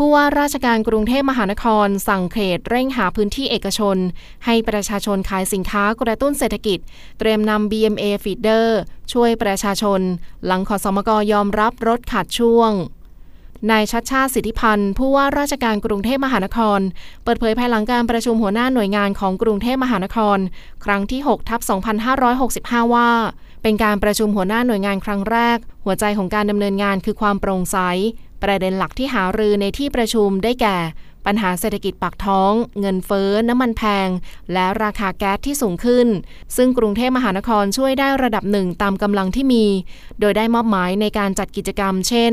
ผู้ว่าราชการกรุงเทพมหานคร สั่งเขตเร่งหาพื้นที่เอกชน ให้ประชาชนขายสินค้ากระตุ้นเศรษฐกิจ เตรียมนำ BMA Feeder ช่วยประชาชน หลังขอสมกยอมรับรถขาดช่วงนายชัดชาติสิทธิพันธ์ผู้ว่าราชการกรุงเทพมหานคร เปิดเผยภายหลังการประชุมหัวหน้าหน่วยงานของกรุงเทพมหานคร ครั้งที่6ทับ2565 ว่า เป็นการประชุมหัวหน้าหน่วยงานครั้งแรก หัวใจของการดำเนินงานคือความโปร่งใส ประเด็นหลักที่หารือในที่ประชุมได้แก่ ปัญหาเศรษฐกิจปากท้อง เงินเฟ้อ น้ำมันแพง และราคาแก๊สที่สูงขึ้น ซึ่งกรุงเทพมหานครช่วยได้ระดับหนึ่งตามกำลังที่มี โดยได้มอบหมายในการจัดกิจกรรม เช่น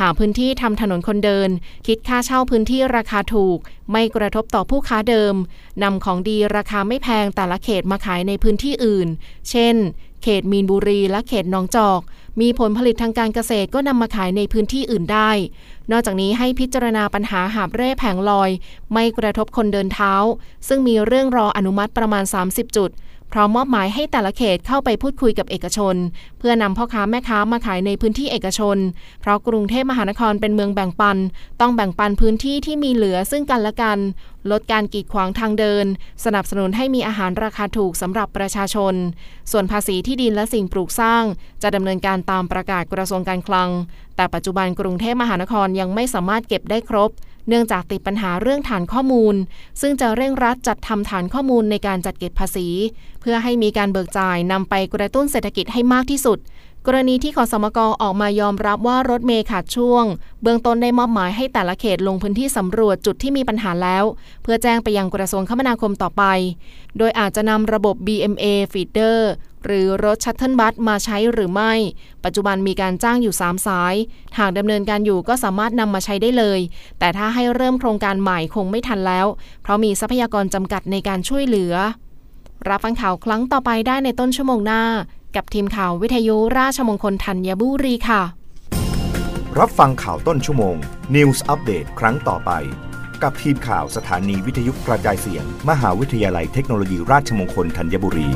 หาพื้นที่ทำถนนคนเดิน คิดค่าเช่าพื้นที่ราคาถูก ไม่กระทบต่อผู้ค้าเดิมนำของดีราคาไม่แพงแต่ละเขตมาขายในพื้นที่อื่น เช่น เขตมีนบุรีและเขตหนองจอก มีผลผลิตทางการเกษตรก็นำมาขายในพื้นที่อื่นได้ นอกจากนี้ให้พิจารณาปัญหาหาบเร่แผงลอย ไม่กระทบคนเดินเท้า ซึ่งมีเรื่องรออนุมัติประมาณ 30 จุด พร้อมมอบหมายให้แต่ละเขตเข้าไปพูดคุยกับเอกชน เพื่อนำพ่อค้าแม่ค้ามาขายในพื้นที่เอกชน เพราะกรุงเทพมหานครเป็นเมืองแบ่งปัน ต้องแบ่งปันพื้นที่ที่มีเหลือซึ่งกันและกัน ลดการกีดขวางทางเดิน สนับสนุนให้มีอาหารราคาถูกสำหรับประชาชน ส่วนภาษีที่ดินและสิ่งปลูกสร้าง จะดำเนินการตามประกาศกระทรวงการคลัง แต่ปัจจุบันกรุงเทพมหานครยังไม่สามารถเก็บได้ครบ เนื่องจากติดปัญหาเรื่องฐานข้อมูล ซึ่งจะเร่งรัดจัดทำฐานข้อมูลในการจัดเก็บภาษี เพื่อให้มีการเบิกจ่ายนำไปกระตุ้นเศรษฐกิจให้มากที่สุด กรณีที่ขอสมกออกมายอมรับว่ารถเมย์ขาดช่วง เบื้องต้นได้มอบหมายให้แต่ละเขตลงพื้นที่สำรวจจุดที่มีปัญหาแล้ว เพื่อแจ้งไปยังกระทรวงคมนาคมต่อไป โดยอาจจะนำระบบ BMA Feeder หรือรถ shuttle bus มาใช้หรือไม่ ปัจจุบันมีการจ้างอยู่ 3 สาย หากดำเนินการอยู่ก็สามารถนำมาใช้ได้เลย แต่ถ้าให้เริ่มโครงการใหม่คงไม่ทันแล้ว เพราะมีทรัพยากรจำกัดในการช่วยเหลือ รับฟังข่าวครั้งต่อไปได้ในต้นชั่วโมงหน้า กับทีมข่าววิทยุราชมงคลธัญบุรีค่ะ รับฟังข่าวต้นชั่วโมง News Update ครั้งต่อไป กับทีมข่าวสถานีวิทยุกระจายเสียง มหาวิทยาลัยเทคโนโลยีราชมงคลธัญบุรี